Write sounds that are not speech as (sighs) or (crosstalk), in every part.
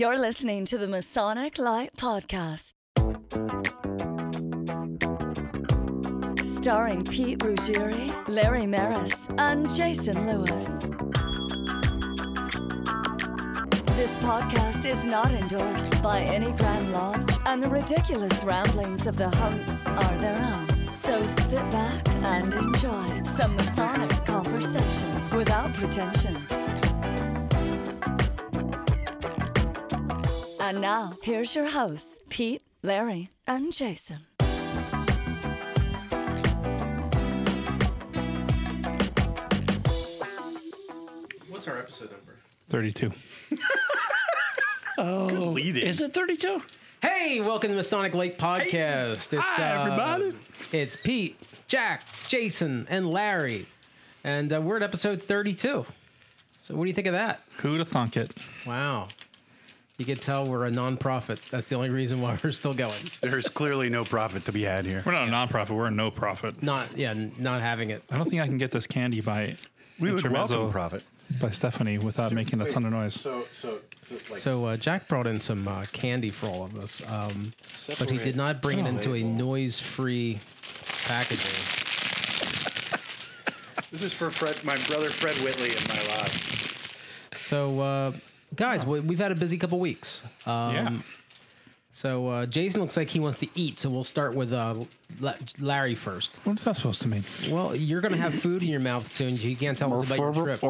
You're listening to the Masonic Light Podcast. Starring Pete Ruggieri, Larry Maris, and Jason Lewis. This podcast is not endorsed by any Grand Lodge, and the ridiculous ramblings of the hosts are their own. So sit back and enjoy some Masonic conversation without pretension. And now, here's your hosts, Pete, Larry, and Jason. What's our episode number? 32. (laughs) leading. Is it 32? Hey, welcome to the Masonic Light Podcast. It's, uh, Hi, everybody. It's Pete, Jack, Jason, and Larry. And uh, we're at episode 32. So, what do you think of that? Who'd have thunk it? Wow. You can tell we're a nonprofit. That's the only reason why we're still going. There's clearly no profit to be had here. We're not a nonprofit. We're a no profit. Not, yeah, n- not having it. I don't think I can get this candy by We would Intermezzo welcome profit. by Stephanie without making a ton of noise. So, so, so like, So, uh, Jack brought in some uh, candy for all of us, um, but he did not bring it into a noise free packaging. this is for Fred, my brother Fred Whitley in my life. So, uh, guys, we, we've had a busy couple weeks. Um, yeah. So uh, Jason looks like he wants to eat, so we'll start with uh, La- Larry first. What's that supposed to mean? Well, you're gonna have food in your mouth soon. You can't tell us about your trip.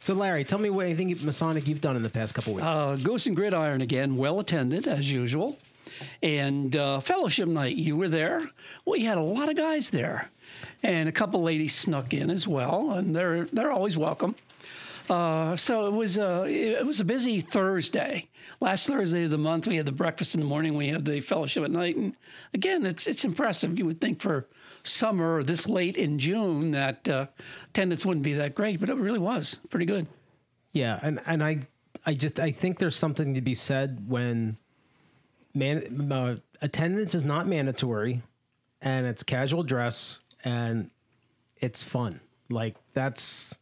So Larry, tell me what anything Masonic you've done in the past couple weeks. Uh, Ghost and Gridiron again, well attended as usual. And uh, fellowship night, you were there. We had a lot of guys there, and a couple ladies snuck in as well, and they're they're always welcome. Uh, so it was a it was a busy Thursday. Last Thursday of the month, we had the breakfast in the morning. We had the fellowship at night, and again, it's it's impressive. You would think for summer this late in June that uh, attendance wouldn't be that great, but it really was pretty good. yeah, and and I I just I think there's something to be said when man uh, attendance is not mandatory, and it's casual dress and it's fun. Like that's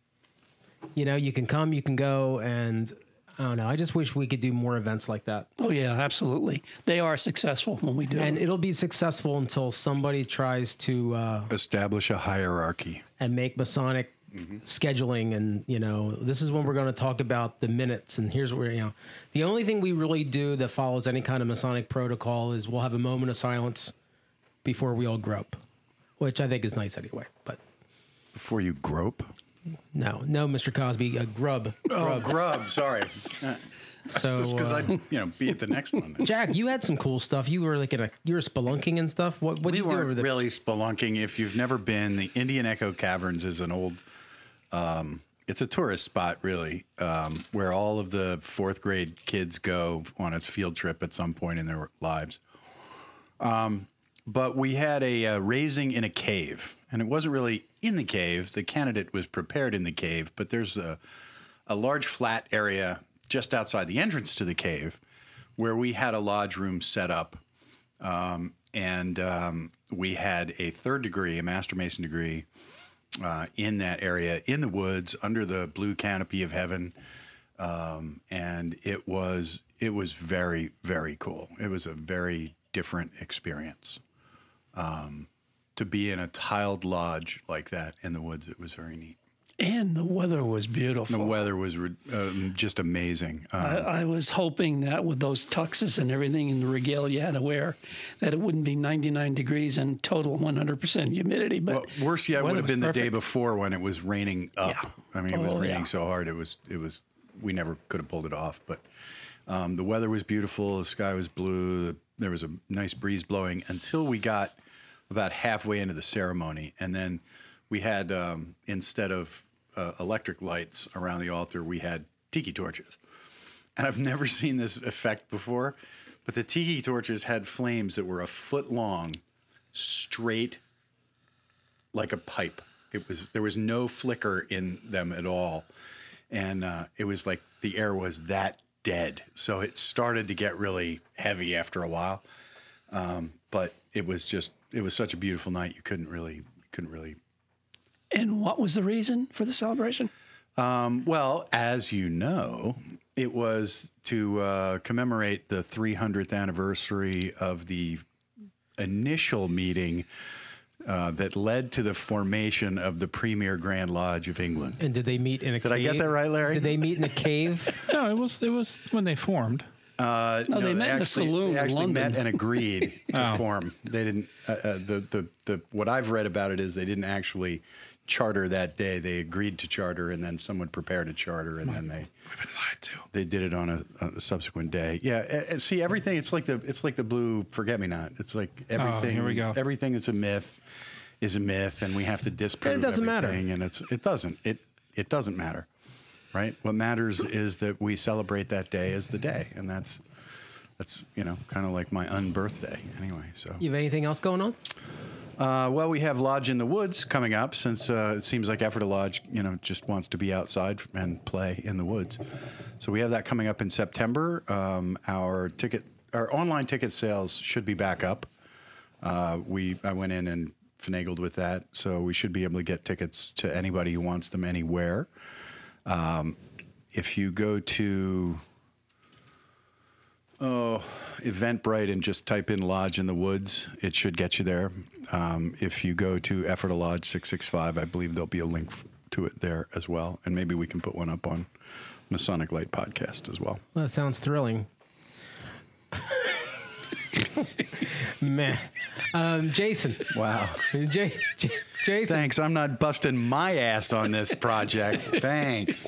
you know you can come, you can go, and I don't know. I just wish we could do more events like that. Oh yeah, absolutely. They are successful when we do. and it. it'll be successful until somebody tries to uh, Establish a hierarchy. and make Masonic scheduling and you know this is when we're going to talk about the minutes and here's where you know the only thing we really do that follows any kind of Masonic protocol is we'll have a moment of silence before we all grope, which I think is nice anyway. But Before you grope. No, no, Mr. Cosby, a grub. Oh, grub. grub. Sorry. (laughs) so because uh, I'd you know be at the next one. Jack, you had some cool stuff. You were like in a you were spelunking and stuff. What what we did you do over there? really spelunking. If you've never been, the Indian Echo Caverns is an old. Um, it's a tourist spot, really, um, where all of the fourth grade kids go on a field trip at some point in their lives. Um, but we had a uh, raising in a cave, and it wasn't really in the cave. The candidate was prepared in the cave, but there's a a large flat area just outside the entrance to the cave where we had a lodge room set up um, and um, we had a third degree, a master mason degree, uh, in that area in the woods under the blue canopy of heaven, um, and it was it was very very cool. It was a very different experience. Um, to be in a tiled lodge like that in the woods, it was very neat. and the weather was beautiful. The weather was re- um, just amazing. Um, I, I was hoping that with those tuxes and everything and the regalia you had to wear, that it wouldn't be 99 degrees and total 100% humidity. But Well, worse yet would have been the day before when it was raining up. Yeah. I mean, it was Oh, raining yeah. so hard. It was, it was, we never could have pulled it off. But um, the weather was beautiful. The sky was blue. There was a nice breeze blowing until we got about halfway into the ceremony. And then we had, um, instead of uh, electric lights around the altar, we had tiki torches. And I've never (laughs) seen this effect before, but the tiki torches had flames that were a foot long, straight like a pipe. It was there was no flicker in them at all, and uh, it was like the air was that dead. So it started to get really heavy after a while, um, but it was just it was such a beautiful night. You couldn't really couldn't really. And what was the reason for the celebration? Um, well, as you know, it was to uh, commemorate the 300th anniversary of the initial meeting uh, that led to the formation of the Premier Grand Lodge of England. And did they meet in a Did cave? I get that right, Larry? Did they meet in a cave? (laughs) No, it was it was when they formed. Uh, No, they met in a actually, saloon They actually London. met and agreed (laughs) to Oh. form. They didn't. Uh, uh, the, the the what I've read about it is they didn't actually charter that day. They agreed to charter, and then someone prepared a charter, and then they We've been lied to. they did it on a, a subsequent day. Yeah, see everything. It's like the it's like the blue forget me not. It's like everything. Oh, here we go. Everything that's a myth is a myth, and we have to disprove. And it doesn't matter. And it's it doesn't it it doesn't matter, right? What matters is that we celebrate that day as the day, and that's that's you know kind of like my unbirthday anyway. So You have anything else going on? uh, well, we have Lodge in the Woods coming up since uh, it seems like Ephrata Lodge, you know, just wants to be outside and play in the woods. So we have that coming up in September. Um, our ticket, our online ticket sales should be back up. Uh, we I went in and finagled with that, so we should be able to get tickets to anybody who wants them anywhere. Um, if you go to oh, Eventbrite and just type in Lodge in the Woods, it should get you there. Um, if you go to Ephrata Lodge 665, I believe there'll be a link to it there as well. And maybe we can put one up on Masonic Light Podcast as well. Well, that sounds thrilling. (laughs) Meh. Um, Jason. Wow. J- J- Jason. Thanks. I'm not busting my ass on this project. (laughs) Thanks.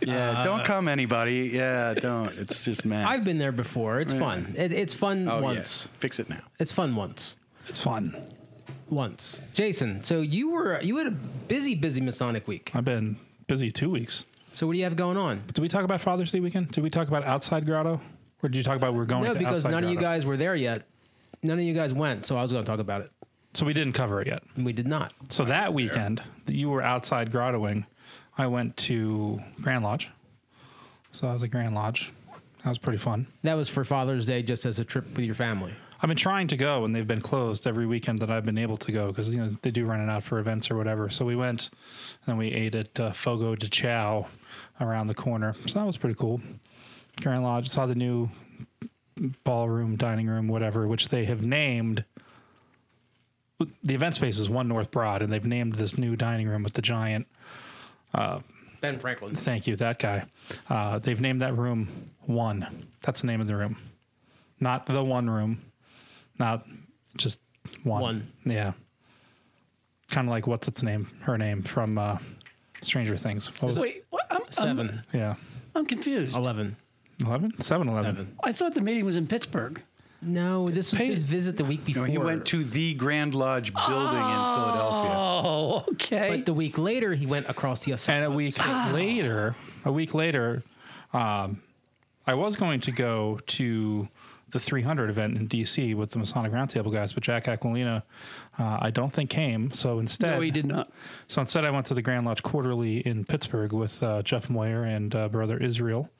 Yeah, don't come, anybody. Yeah, don't. It's just mad. I've been there before. It's fun. It, it's fun oh, once. yeah. Fix it now. It's fun once. It's fun. Once. Jason, so you were you had a busy, busy Masonic week. I've been busy two weeks. So what do you have going on? Did we talk about Father's Day weekend? Did we talk about outside grotto? Or did you talk about we're going No, to because none of you guys were there yet. None of you guys went, so I was going to talk about it. So we didn't cover it yet. We did not. So that weekend that you were outside grottoing, I went to Grand Lodge. So I was at Grand Lodge. That was pretty fun. That was for Father's Day, just as a trip with your family. I've been trying to go, and they've been closed every weekend that I've been able to go because you know they do run it out for events or whatever. So we went, and we ate at uh, Fogo de Chao around the corner. So that was pretty cool. Grand Lodge saw the new ballroom, dining room, whatever, which they have named. The event space is One North Broad, and they've named this new dining room with the giant Ben Franklin. Thank you, that guy. Uh, they've named that room One. That's the name of the room, not the one room, not just one. One. Yeah. Kind of like what's its name? Her name from uh, Stranger Things. What was? Wait, what? I'm, I'm, Seven. Yeah. I'm confused. Eleven. 11? 7 11. I thought the meeting was in Pittsburgh. No, this was Pay- his visit the week No, before. he went to the Grand Lodge building in Philadelphia. Oh, okay. But the week later, he went across the US. And a week later, a week later, um, I was going to go to the 300 event in DC with the Masonic Roundtable guys, but Jack Aquilina, uh, I don't think came. So instead, no, he did not. So instead, I went to the Grand Lodge Quarterly in Pittsburgh with uh, Jeff Moyer and uh, brother Israel.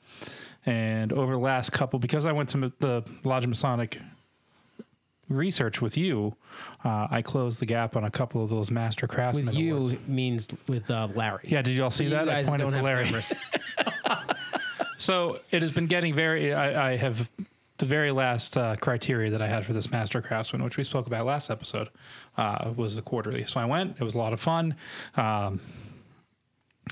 And over the last couple, because I went to the Lodge Masonic research with you, uh, I closed the gap on a couple of those Master Craftsman with you awards. means with uh, Larry. Yeah, did you all see You that? I pointed to Larry. (laughs) So it has been getting very. I, I have the very last uh, criteria that I had for this master craftsman, which we spoke about last episode, uh, was the quarterly. So I went. It was a lot of fun. Um,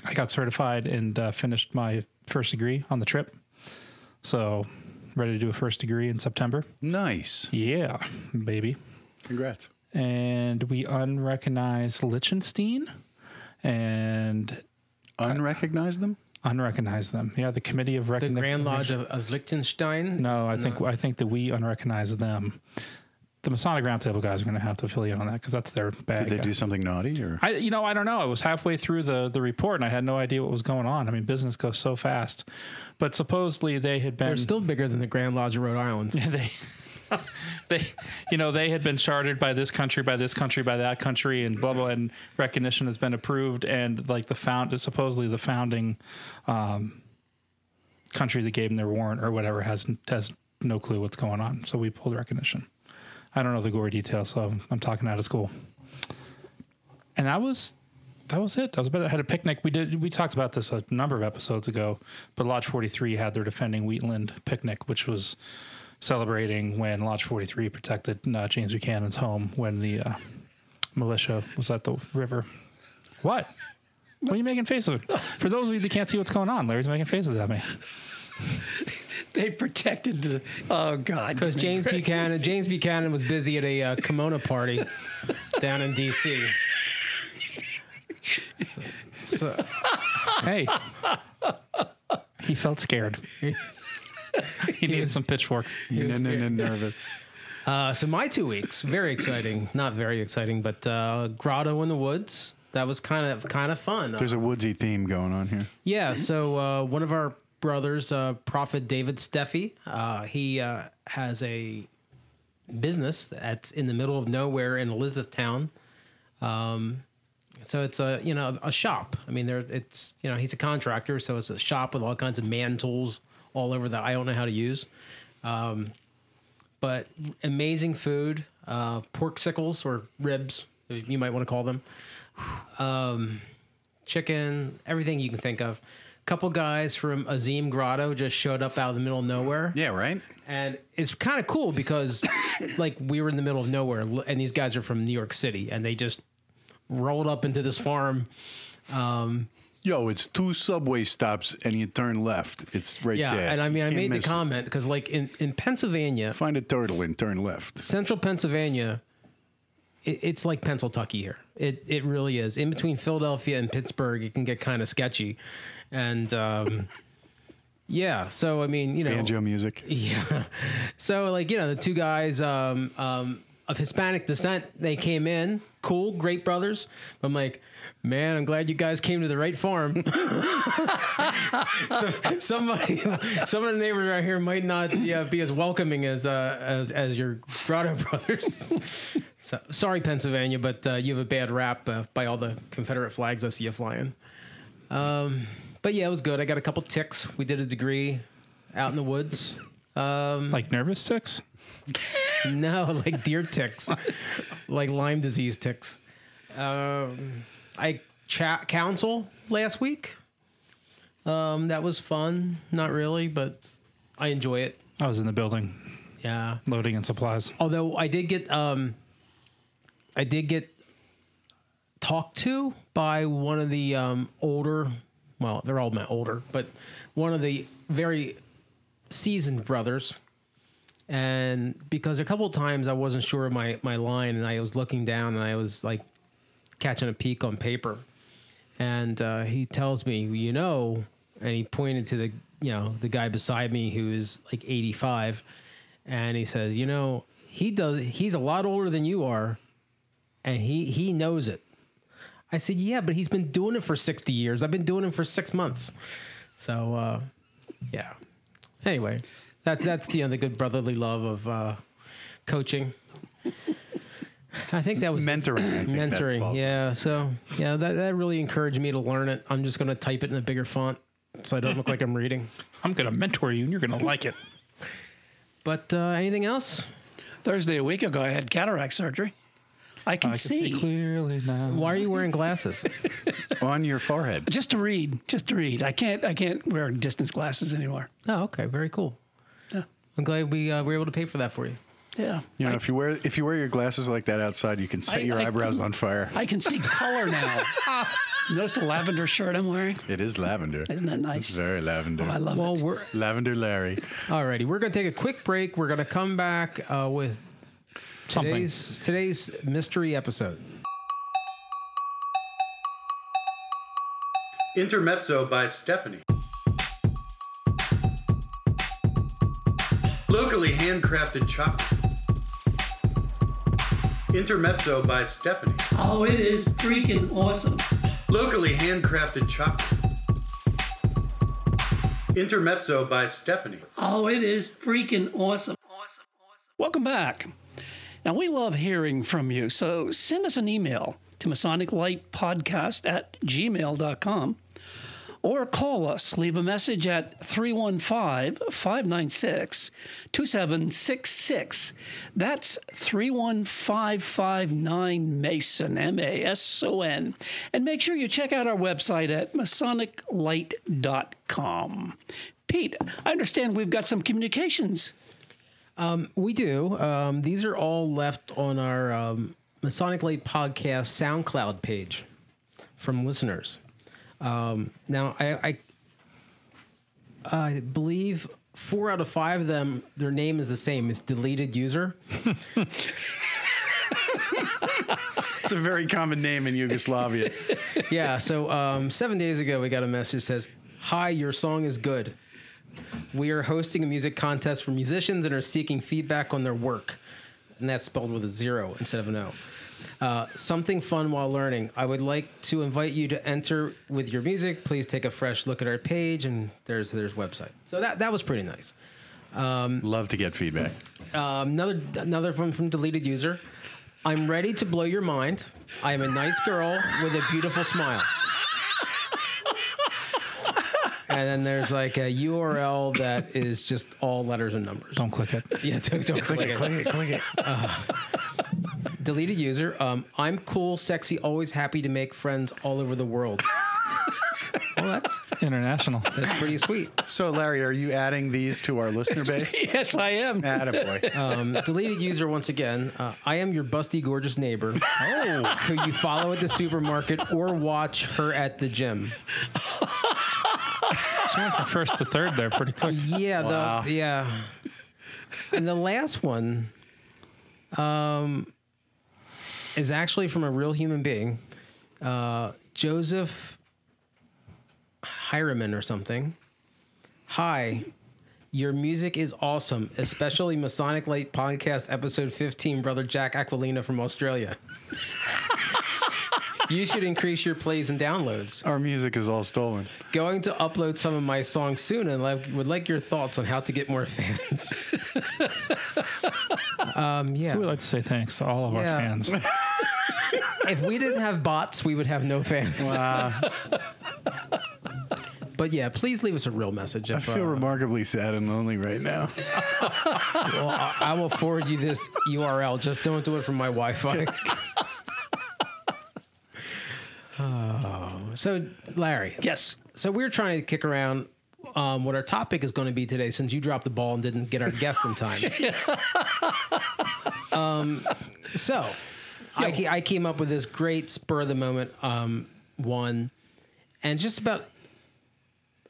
I got certified and uh, finished my first degree on the trip. So ready to do a first degree in September. Nice. Yeah, baby. Congrats. And we unrecognized Liechtenstein and uh, Unrecognize them? unrecognize them. Yeah, the committee of the recognition. Grand Lodge of, of Liechtenstein. No, I think I think that we unrecognize them. The Masonic Roundtable guys are going to have to fill you in on that because that's their bag. Did they do something naughty or? I, you know, I don't know. I was halfway through the the report and I had no idea what was going on. I mean, business goes so fast. But supposedly they had been They're still bigger than the Grand Lodge of Rhode Island. (laughs) they (laughs) they you know they had been chartered by this country by this country by that country and blah blah and recognition has been approved and like the found supposedly the founding um, country that gave them their warrant or whatever has has no clue what's going on so we pulled recognition i don't know the gory details so i'm talking out of school and that was that was it. That was about. I had a picnic. We did. We talked about this a number of episodes ago. But Lodge 43 had their defending Wheatland picnic, which was celebrating when Lodge 43 protected uh, James Buchanan's home when the uh, militia was at the river. What? What are you making faces? For those of you that can't see what's going on, Larry's making faces at me. (laughs) They protected the. Oh God! Because James (laughs) Buchanan, James Buchanan was busy at a uh, kimono party down in D.C. So Hey, he felt scared. he needed some pitchforks. No, no, no, nervous. Uh, so my two weeks, very exciting. Not very exciting, but uh, Grotto in the Woods. That was kind of kind of fun. There's a woodsy theme going on here. yeah. So uh, one of our brothers, uh, Prophet David Steffi, uh, he uh, has a business that's in the middle of nowhere in Elizabethtown. Um, so it's a you know a shop. I mean, there it's you know he's a contractor, so it's a shop with all kinds of man tools all over that I don't know how to use. Um, but amazing food, uh, pork sickles or ribs, you might want to call them. Um, chicken, everything you can think of. Couple guys from Azim Grotto just showed up out of the middle of nowhere. Yeah, right. And it's kind of cool because, (coughs) like, we were in the middle of nowhere, and these guys are from New York City, and they just rolled up into this farm. Um, Yo, it's two subway stops and you turn left. It's right yeah, there. and I mean, I made the comment because, like, in in Pennsylvania, Find a turtle and turn left. central Pennsylvania, it, it's like Pennsylvania here. It it really is. In between Philadelphia and Pittsburgh, it can get kind of sketchy, and um, (laughs) yeah. So I mean, you know, Banjo music. (laughs) Yeah. So like you know the two guys um, um, of Hispanic descent they came in cool great brothers. I'm like. Man, I'm glad you guys came to the right farm. (laughs) so, somebody, some of the neighbors right here might not yeah, be as welcoming as uh, as as your Grotto brothers. so, sorry, Pennsylvania, but uh, you have a bad rap uh, by all the Confederate flags I see you flying. Um, but yeah, it was good. I got a couple ticks. We did a degree out in the woods. Um, Like nervous ticks? (laughs) no, like deer ticks, like Lyme disease ticks. Um, I chat council last week. Um, that was fun. Not really, but I enjoy it. I was in the building Yeah. loading and supplies. Although I did get, um, I did get talked to by one of the um, older. Well, they're all my older, but one of the very seasoned brothers. And because a couple times I wasn't sure of my my line, and I was looking down, and I was like catching a peek on paper, and uh, he tells me, you know, and he pointed to the you know the guy beside me who is like 85, and he says, you know, he does he's a lot older than you are, and he he knows it. I said, yeah, but he's been doing it for 60 years. I've been doing it for six months. So, uh, yeah. Anyway, that, that's the, the good brotherly love of uh, coaching. I think that was Mentoring. I think that (clears throat) mentoring. Yeah. So, yeah, that, that really encouraged me to learn it. I'm just going to type it in a bigger font so I don't look like I'm reading. (laughs) I'm going to mentor you and you're going to like it. But uh, anything else? Thursday a week ago, I had cataract surgery. I can, I can see. see. clearly now. Why are you wearing glasses? (laughs) on your forehead. Just to read, just to read. I can't. I can't wear distance glasses anymore. oh, okay. Very cool. Yeah. I'm glad we uh, were able to pay for that for you. Yeah. You know, if you wear if you wear your glasses like that outside, you can set I- your I- eyebrows on fire. I can see color now. (laughs) Notice the lavender shirt I'm wearing? it is lavender. Isn't that It's nice? very lavender. Oh, I love Well, it. we're lavender Larry. alrighty. We're gonna take a quick break. We're gonna come back uh, with Something. today's today's mystery episode. Intermezzo by Stephanie. Locally handcrafted chocolate. Intermezzo by Stephanie. Oh, it is freaking awesome. Locally handcrafted chocolate. Intermezzo by Stephanie. Oh, it is freaking awesome. Awesome. Awesome. Welcome back. Now, we love hearing from you, so send us an email to Masonic Light Podcast at gmail.com or call us. Leave a message at 315 596 2766. That's 31559 Mason, M A S O N. And make sure you check out our website at masoniclight.com. Pete, I understand we've got some communications. We do. Um, these are all left on our um, Masonic Light Podcast SoundCloud page from listeners. Um, now, I, I, I believe four out of five of them, their name is the same. It's deleted user. It's a very common name in Yugoslavia. (laughs) yeah. So um, seven days ago, we got a message that says, "Hi, your song is good. We are hosting a music contest for musicians and are seeking feedback on their work." And that's spelled with a zero instead of an O. Uh, something fun while learning. I would like to invite you to enter with your music. Please take a fresh look at our page, and there's there's website. So that that was pretty nice. Love to get feedback. Um, another another one from deleted user. I'm ready to blow your mind. I am a nice girl with a beautiful smile. And then there's like a URL that is just all letters and numbers. Don't click it. Yeah, don't, don't click, it. it, click it. Deleted user. Um, I'm cool, sexy, always happy to make friends all over the world. well, that's International. that's pretty sweet. So, Larry, are you adding these to our listener base? (laughs) Yes, I am. Attaboy. Um, deleted user once again. Uh, I am your busty, gorgeous neighbor. Oh, who you follow at the supermarket or watch her at the gym. (laughs) She went from first to third there pretty quick. Yeah, Wow. the yeah. And the last one, um, is actually from a real human being, uh, Joseph Hireman or something. Hi, your music is awesome, especially Masonic Light Podcast episode 15, brother Jack Aquilina from Australia. (laughs) you should increase your plays and downloads. Our music is all stolen. Going to upload some of my songs soon and like, would like your thoughts on how to get more fans. (laughs) um, yeah. So we like to say thanks to all of our fans. (laughs) if we didn't have bots, we would have no fans. Wow. (laughs) But yeah, please leave us a real message. I feel uh, remarkably sad and lonely right now. well, I, I will forward you this URL. Just don't do it from my Wi-Fi. Oh, so Larry, Yes. so we're trying to kick around um, what our topic is going to be today, since you dropped the ball and didn't get our guest in time. (laughs) (laughs) um, so I, I came up with this great spur of the moment um, one, and just about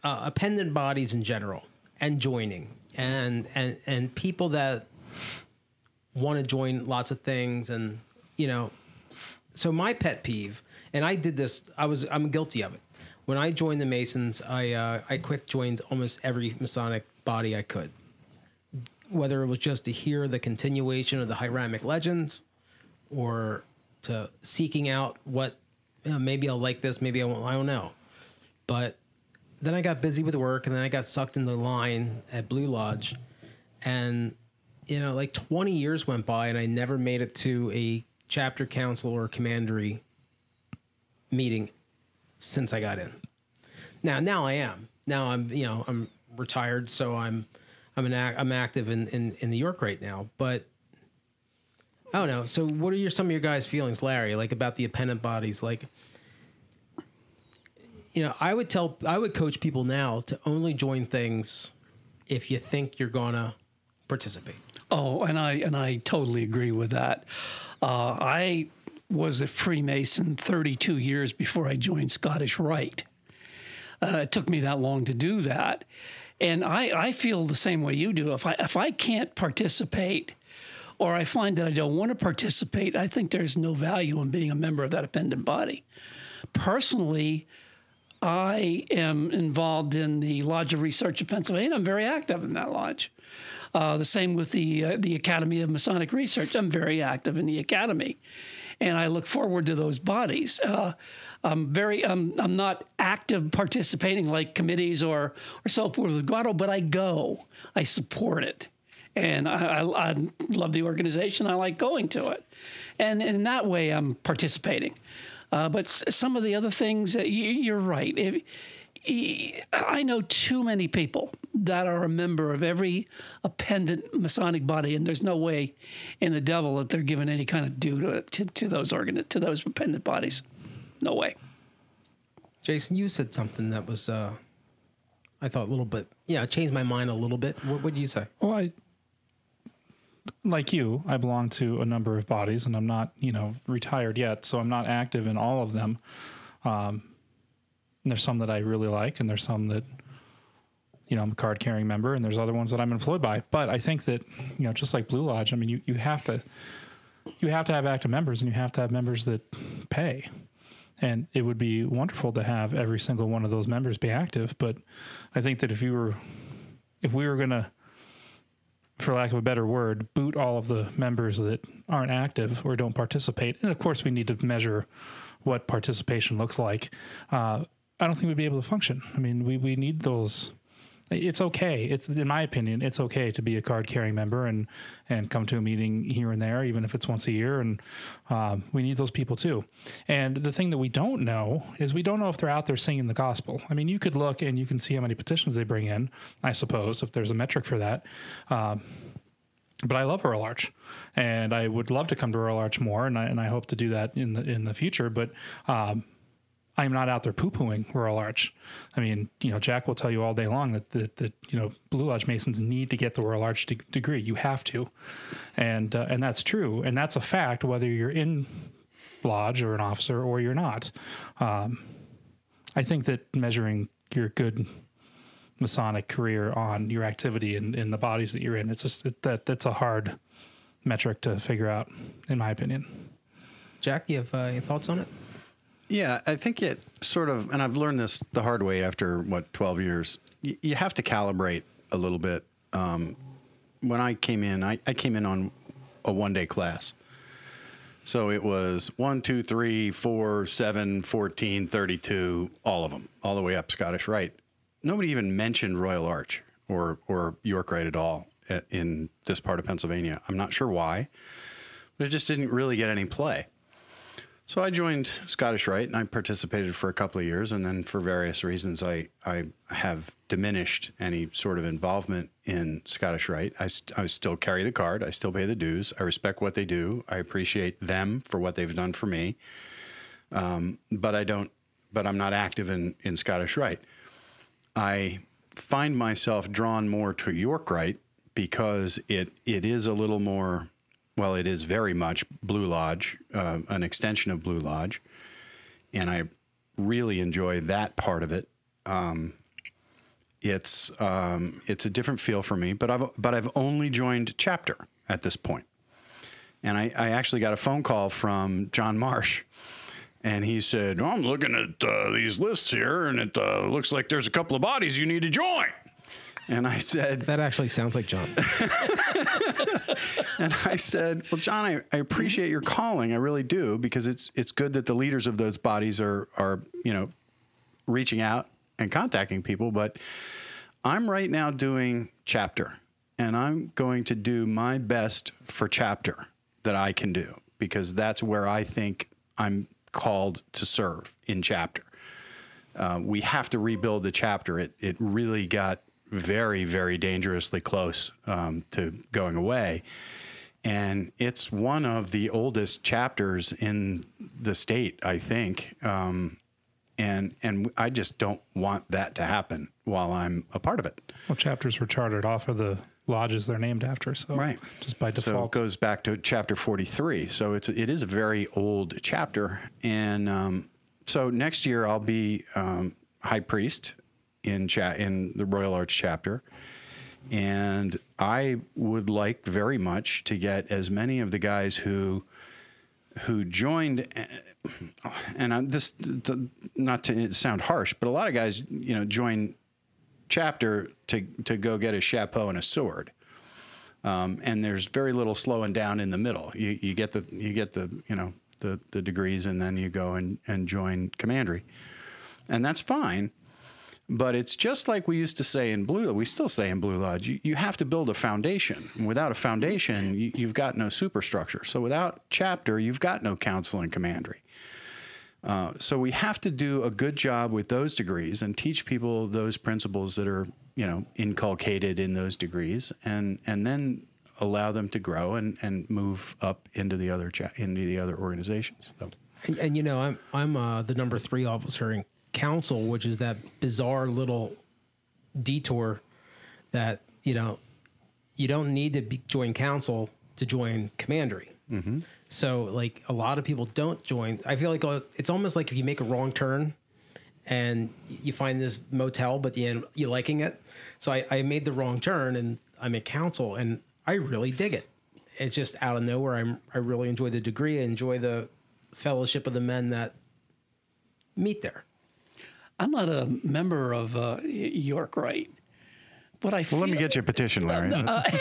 uh, appendant bodies in general and joining and and and people that want to join lots of things and you know so my pet peeve and i did this i was i'm guilty of it. When i joined the masons i uh, i quick joined almost every masonic body i could. Whether it was just to hear the continuation of the Hiramic legends or to seeking out what you know, maybe i'll like this maybe i won't i don't know. But then I got busy with work, and then I got sucked in the line at Blue Lodge, and you know, like 20 years went by, and I never made it to a chapter council or commandery meeting since I got in. Now, now I am. Now I'm, you know, I'm retired, so I'm, I'm an, I'm active in, in in New York right now, but. I don't know. So, what are your some of your guys' feelings, Larry? Like about the appendant bodies? Like, you know, I would tell, I would coach people now to only join things if you think you're gonna participate. Oh, and I and I totally agree with that. Uh, I was a Freemason 32 years before I joined Scottish Rite. Uh, it took me that long to do that, and I, I feel the same way you do. If I if I can't participate, or I find that I don't want to participate, I think there's no value in being a member of that appendant body. Personally, I am involved in the Lodge of Research of Pennsylvania. I'm very active in that lodge. Uh, the same with the uh, the Academy of Masonic Research. I'm very active in the academy, and I look forward to those bodies. Uh, I'm very I'm I'm not active participating like committees or or so forth with Grotto, but I go. I support it, and I, I, I love the organization. I like going to it, and in that way I'm participating. Uh, but some of the other things, uh, you, you're right. I know too many people that are a member of every appendant Masonic body, and there's no way in the devil that they're giving any kind of due to to, to those organ to those appendant bodies. No way. Jason, you said something that was, uh, I thought a little bit, yeah, it changed my mind a little bit. What would you say? Well, I, like you, I belong to a number of bodies, and I'm not, you know, retired yet, so I'm not active in all of them. Um, and there's some that I really like, and there's some that, you know, I'm a card carrying member, and there's other ones that I'm employed by. But I think that, you know, just like Blue Lodge, I mean, you, you have to, you have to have active members, and you have to have members that pay. And it would be wonderful to have every single one of those members be active. But I think that if you were, if we were going to, for lack of a better word, boot all of the members that aren't active or don't participate. And of course, we need to measure what participation looks like. Uh, I don't think we'd be able to function. I mean, we, we need those. It's okay. It's in my opinion, it's okay to be a card carrying member and and come to a meeting here and there, even if it's once a year. And um, we need those people too. And the thing that we don't know is we don't know if they're out there singing the gospel. I mean, you could look and you can see how many petitions they bring in. I suppose if there's a metric for that. Um, but I love Royal Arch, and I would love to come to Royal Arch more, and I and I hope to do that in the in the future. But um, I'm not out there poo pooing Royal Arch. I mean, you know, Jack will tell you all day long that that, that you know Blue Lodge Masons need to get the Royal Arch de- degree. You have to, and uh, and that's true, and that's a fact whether you're in lodge or an officer or you're not. Um, I think that measuring your good Masonic career on your activity in, in the bodies that you're in. It's just it, that that's a hard metric to figure out, in my opinion. Jack, you have uh, any thoughts on it? Yeah, I think it sort of, and I've learned this the hard way after what twelve years. Y- you have to calibrate a little bit. Um, when I came in, I, I came in on a one day class. So it was 1, 2, 3, 4, 7, 14, 32, all of them, all the way up Scottish Rite. Nobody even mentioned Royal Arch or, or York Rite at all at, in this part of Pennsylvania. I'm not sure why, but it just didn't really get any play. So I joined Scottish Rite and I participated for a couple of years, and then for various reasons, I I have diminished any sort of involvement in Scottish Rite. I, st- I still carry the card, I still pay the dues, I respect what they do, I appreciate them for what they've done for me, um, but I don't. But I'm not active in in Scottish Rite. I find myself drawn more to York Rite because it it is a little more well, it is very much Blue Lodge, uh, an extension of Blue Lodge, and I really enjoy that part of it. Um, it's um, it's a different feel for me, but I've but I've only joined chapter at this point, and I, I actually got a phone call from John Marsh, and he said, oh, "I'm looking at uh, these lists here, and it uh, looks like there's a couple of bodies you need to join." And I said, That actually sounds like John. (laughs) and I said, "Well, John, I, I appreciate your calling. I really do because it's it's good that the leaders of those bodies are are you know reaching out and contacting people. But I'm right now doing chapter, and I'm going to do my best for chapter that I can do because that's where I think I'm called to serve in chapter. Uh, we have to rebuild the chapter. It it really got very very dangerously close um, to going away, and it's one of the oldest chapters in the state, I think. Um, and and I just don't want that to happen while I'm a part of it. Well, chapters were chartered off of the lodges they're named after, so Right. just by default. So it goes back to chapter 43. So it's it is a very old chapter, and um, so next year I'll be um, high priest in cha- in the Royal Arch chapter, and I would like very much to get as many of the guys who who joined. And I, this, not to sound harsh, but a lot of guys, you know, join chapter to to go get a chapeau and a sword um, and there's very little slowing down in the middle. You, you get the you get the you know the the degrees, and then you go and and join commandery, and that's fine. But it's just like we used to say in Blue. Lodge. We still say in Blue Lodge, you, you have to build a foundation. And without a foundation, you, you've got no superstructure. So without chapter, you've got no council and commandery. Uh, so we have to do a good job with those degrees and teach people those principles that are, you know, inculcated in those degrees, and and then allow them to grow and, and move up into the other cha- into the other organizations. So. And, and you know, I'm I'm uh, the number three officer in council, which is that bizarre little detour that you know you don't need to be, join council to join commandery. So like a lot of people don't join. I feel like uh, it's almost like if you make a wrong turn and you find this motel, but the end you liking it. So I, I made the wrong turn and I'm at council and I really dig it. It's just out of nowhere. I'm I really enjoy the degree. I enjoy the fellowship of the men that meet there. I'm not a member of uh, York Right, but I feel, Well, let me get you a petition, Larry. (laughs) That's-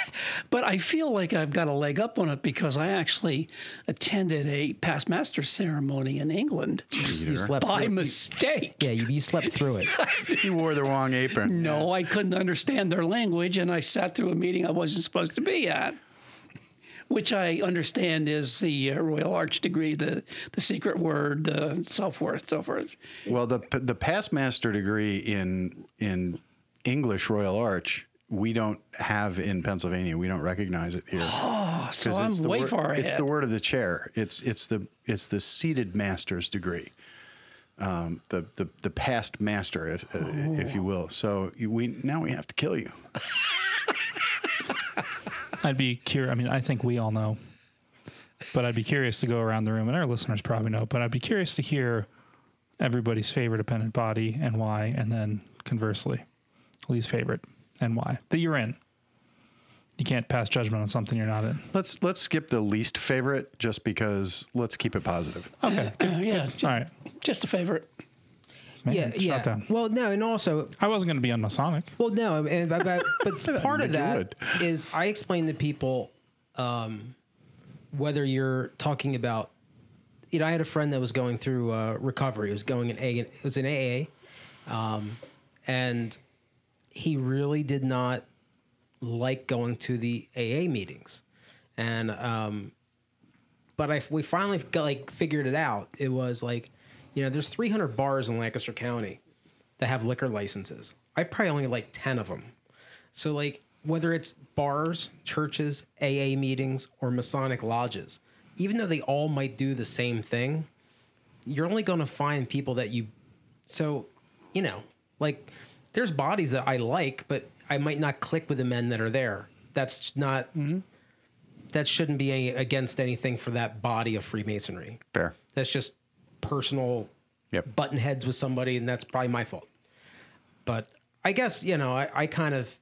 (laughs) but I feel like I've got a leg up on it because I actually attended a past master ceremony in England You slept by mistake. Yeah, you, you slept through it. (laughs) you wore the wrong apron. No, I couldn't understand their language, and I sat through a meeting I wasn't supposed to be at, which I understand is the uh, Royal Arch degree, the the secret word, uh, so forth, so forth. Well, the the past master degree in in English Royal Arch we don't have in Pennsylvania. We don't recognize it here. Oh, so I'm it's the way word, far ahead. It's the word of the chair. It's it's the it's the seated master's degree, um, the the the past master, if, uh, if you will. So you, we now we have to kill you. (laughs) I'd be curious. I mean, I think we all know, but I'd be curious to go around the room, and our listeners probably know. But I'd be curious to hear everybody's favorite appendant body and why, and then conversely, least favorite and why that you're in. You can't pass judgment on something you're not in. Let's let's skip the least favorite just because let's keep it positive. Okay, good. Uh, (clears throat) yeah, all right. just a favorite. Man, yeah, yeah. down. Well, no, and also, I wasn't going to be on Masonic. well, no, and, but, but (laughs) part of that is I explain to people um, whether you're talking about. You know, I had a friend that was going through uh, recovery. He was going in A. It was in AA, um, and he really did not like going to the AA meetings, and um, but I we finally got like figured it out. It was like, you know, there's 300 bars in Lancaster County that have liquor licenses. I probably only like 10 of them. So like whether it's bars, churches, AA meetings, or Masonic lodges, even though they all might do the same thing, you're only going to find people that you. So, you know, like there's bodies that I like, but I might not click with the men that are there. That's not. Mm-hmm. That shouldn't be any, against anything for that body of Freemasonry. Fair. That's just personal Yep. button heads with somebody, and that's probably my fault. But I guess you know, I, I kind of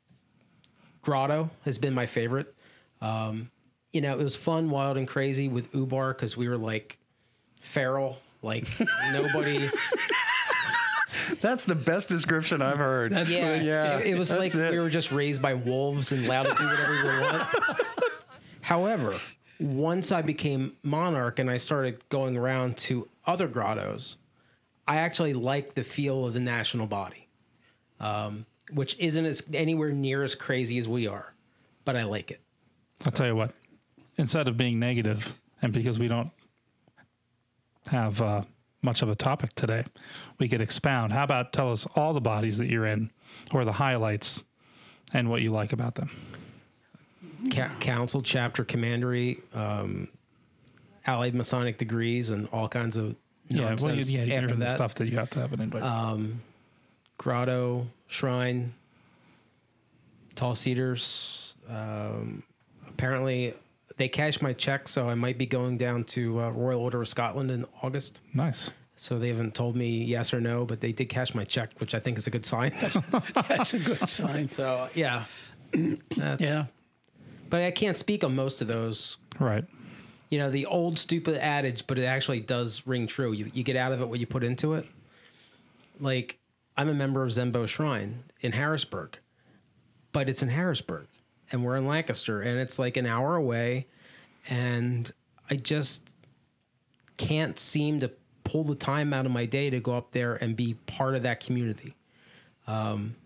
Grotto has been my favorite. Um, you know, it was fun, wild, and crazy with Ubar because we were like feral, like (laughs) nobody. That's the best description I've heard. That's yeah, good. Yeah, It, it was that's like it. we were just raised by wolves and allowed to do whatever we want. (laughs) However, once I became monarch and I started going around to other grottos, I actually like the feel of the national body, um, which isn't as anywhere near as crazy as we are, but I like it. I'll tell you what. Instead of being negative, and because we don't have uh, much of a topic today, we could expound. How about tell us all the bodies that you're in, or the highlights, and what you like about them? Ca- council, chapter, commandery, um, allied Masonic degrees, and all kinds of Yeah, well, you, yeah, after that. stuff that you have to have an invite. grotto, shrine, tall cedars. Um, apparently, they cashed my check, so I might be going down to uh, Royal Order of Scotland in August. nice. So they haven't told me yes or no, but they did cash my check, which I think is a good sign. (laughs) (laughs) That's a good sign. so yeah, (clears throat) That's- Yeah. But I can't speak on most of those. Right. You know, the old stupid adage, but it actually does ring true. You you get out of it what you put into it. Like I'm a member of Zembo Shrine in Harrisburg, but it's in Harrisburg, and we're in Lancaster, and it's like an hour away, and I just can't seem to pull the time out of my day to go up there and be part of that community. Um,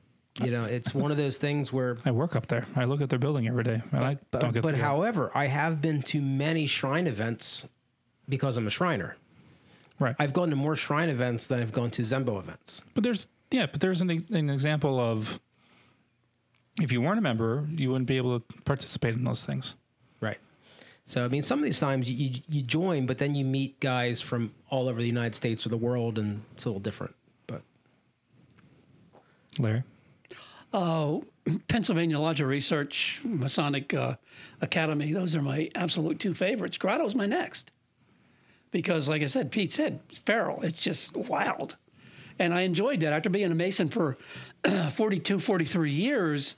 you know, it's one of those things where I work up there. I look at their building every day, and I but, don't get. but however, I have been to many shrine events because I'm a Shriner. Right. I've gone to more shrine events than I've gone to Zembo events. But there's yeah, but there's an an example of if you weren't a member, you wouldn't be able to participate in those things. Right. So I mean, some of these times you, you you join, but then you meet guys from all over the United States or the world, and it's a little different. But Larry, Oh, Pennsylvania Lodge of Research, Masonic uh, Academy. Those are my absolute two favorites. Grotto's my next. Because, like I said, Pete said, it's feral. It's just wild. And I enjoyed that. After being a Mason for (clears throat) 42, 43 years,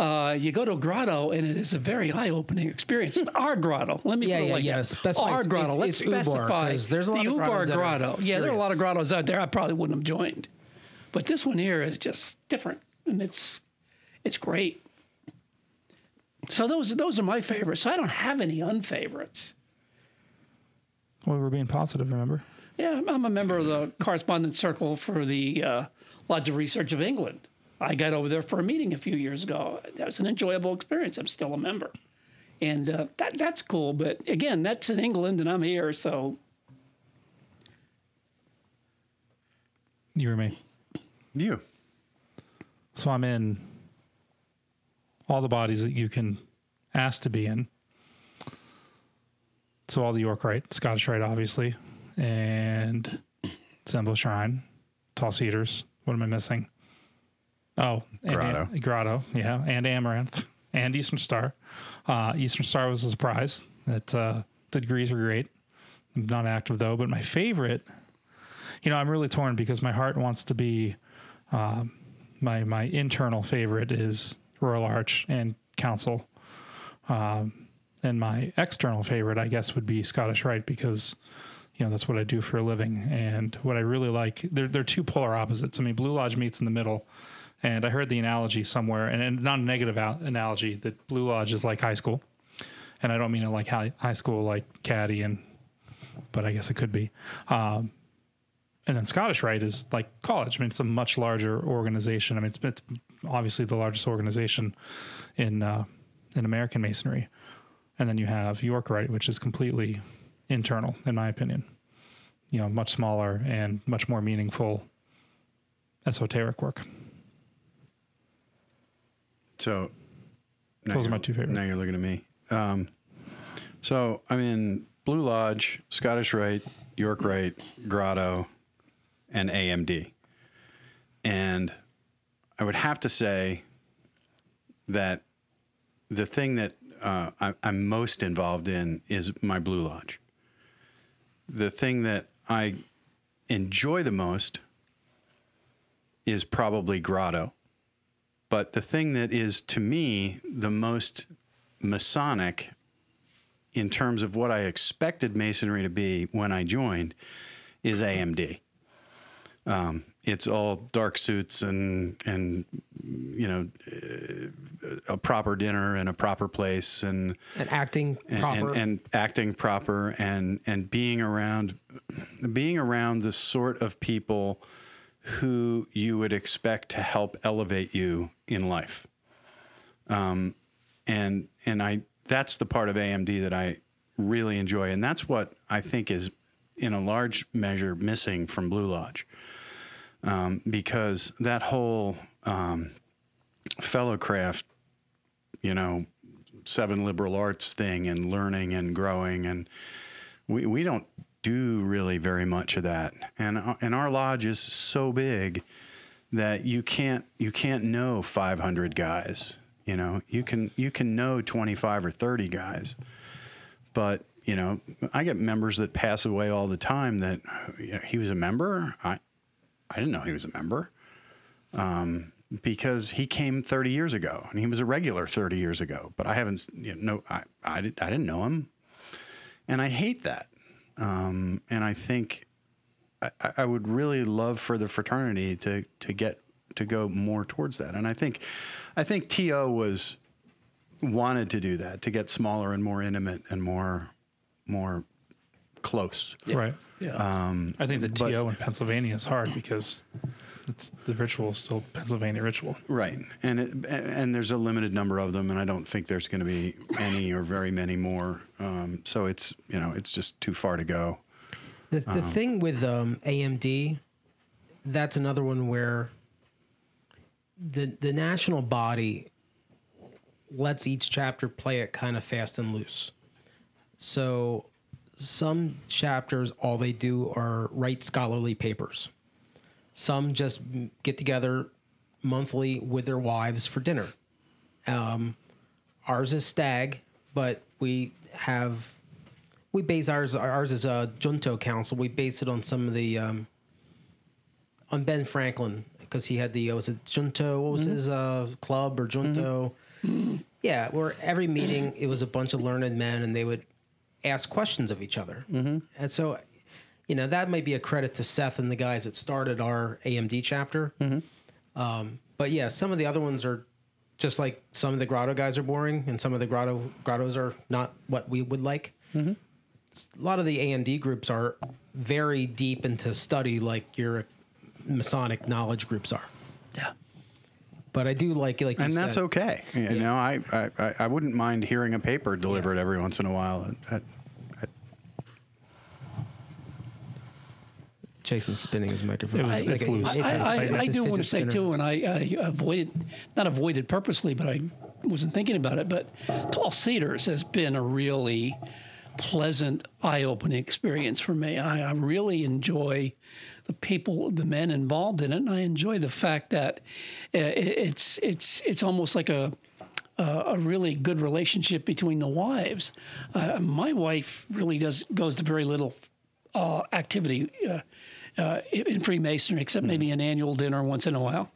uh, you go to a grotto and it is a very eye opening experience. (laughs) Our grotto. Let me Yeah, put it yeah, like yeah. that. Specify Our it's- grotto. it's- Let's it's Ubar, specify. 'cause there's a lot the of Ubar grottos that are grotto. Yeah, there are a lot of grottos out there. I probably wouldn't have joined. But this one here is just different. And it's it's great. So those those are my favorites. So I don't have any unfavorites. well, we're being positive. Remember, Yeah, I'm a member of the correspondence circle for the uh, Lodge of Research of England. I got over there for a meeting a few years ago. That was an enjoyable experience. I'm still a member, and uh, that that's cool. But again, that's in England, and I'm here, so you or me. You. So I'm in all the bodies that you can ask to be in. So all the York Rite, Scottish Rite, obviously, and Zembo Shrine, Tall Cedars. What am I missing? Oh, and Grotto. Grotto, yeah, and Amaranth, and Eastern Star. Uh, Eastern Star was a surprise. That uh, the degrees were great. I'm not active though, but my favorite. You know, I'm really torn because my heart wants to be my my internal favorite is Royal Arch and Council, um, and my external favorite, I guess, would be Scottish Rite because you know that's what I do for a living, and what I really like. They're they're two polar opposites. I mean, Blue Lodge meets in the middle, and I heard the analogy somewhere, and, and not a negative al- analogy that Blue Lodge is like high school, and I don't mean it like high high school like caddy and, but I guess it could be. Um, and then Scottish Rite is like college. I mean, it's a much larger organization. I mean, it's, it's obviously the largest organization in uh, in American Masonry. And then you have York Rite, which is completely internal, in my opinion. You know, much smaller and much more meaningful esoteric work. So Those are my two favorites. Now you're looking at me. Um, so I'm in Blue Lodge, Scottish Rite, York Rite, Grotto, and AMD. And I would have to say that the thing that uh, I, I'm most involved in is my Blue Lodge. The thing that I enjoy the most is probably Grotto. But the thing that is to me the most Masonic in terms of what I expected Masonry to be when I joined is AMD. Um, it's all dark suits and and you know uh, a proper dinner and a proper place and and acting and, proper. and, and acting proper and and being around being around the sort of people who you would expect to help elevate you in life. Um, and and I that's the part of AMD that I really enjoy. And that's what I think is in a large measure missing from Blue Lodge um, because that whole um, fellow craft you know seven liberal arts thing and learning and growing and we, we don't do really very much of that. And uh, and our lodge is so big that you can't you can't know 500 guys you know? You can you can know 25 or 30 guys. But you know i get members that pass away all the time that you know, he was a member. I i didn't know he was a member um, because he came 30 years ago and he was a regular 30 years ago but i haven't you know i i, did, I didn't know him. And i hate that um, and i think I, I would really love for the fraternity to to get to go more towards that. And i think i think to was wanted to do that to get smaller and more intimate and more more close Right. yeah. Um, I think the but- TO in Pennsylvania is hard because it's the ritual is still Pennsylvania ritual. Right, and it, and there's a limited number of them, and I don't think there's going to be any or very many more. Um, so it's you know it's just too far to go. The, the thing with um, AMD, that's another one where the the national body lets each chapter play it kind of fast and loose. So some chapters, all they do are write scholarly papers. Some just get together monthly with their wives for dinner. Um, ours is stag, but we have we base ours ours is a junto council. We base it on some of the um, on Ben Franklin because he had the uh, was it junto? What was his uh, club or junto? Yeah, where every meeting it was a bunch of learned men and they would ask questions of each other. Mm-hmm. And so, you know, that may be a credit to Seth and the guys that started our AMD chapter. Um, but yeah, some of the other ones are just like some of the grotto guys are boring and some of the grotto grottos are not what we would like. A lot of the AMD groups are very deep into study like your Masonic knowledge groups are. Yeah. But I do like like you and that's said, okay. You know, I, I- I I wouldn't mind hearing a paper delivered every once in a while. That- that- Jason's spinning his microphone. It was- Like, it's loose. I, I, it's- I it's do want to say spinner. too, and I, I avoided, not avoided purposely, but I wasn't thinking about it. But Tall Cedars has been a really pleasant, eye-opening experience for me. I, I really enjoy the people, the men involved in it, and I enjoy the fact that uh, it's it's it's almost like a a really good relationship between the wives. Uh, my wife really does goes to very little uh, activity uh, uh, in Freemasonry, except maybe an annual dinner once in a while.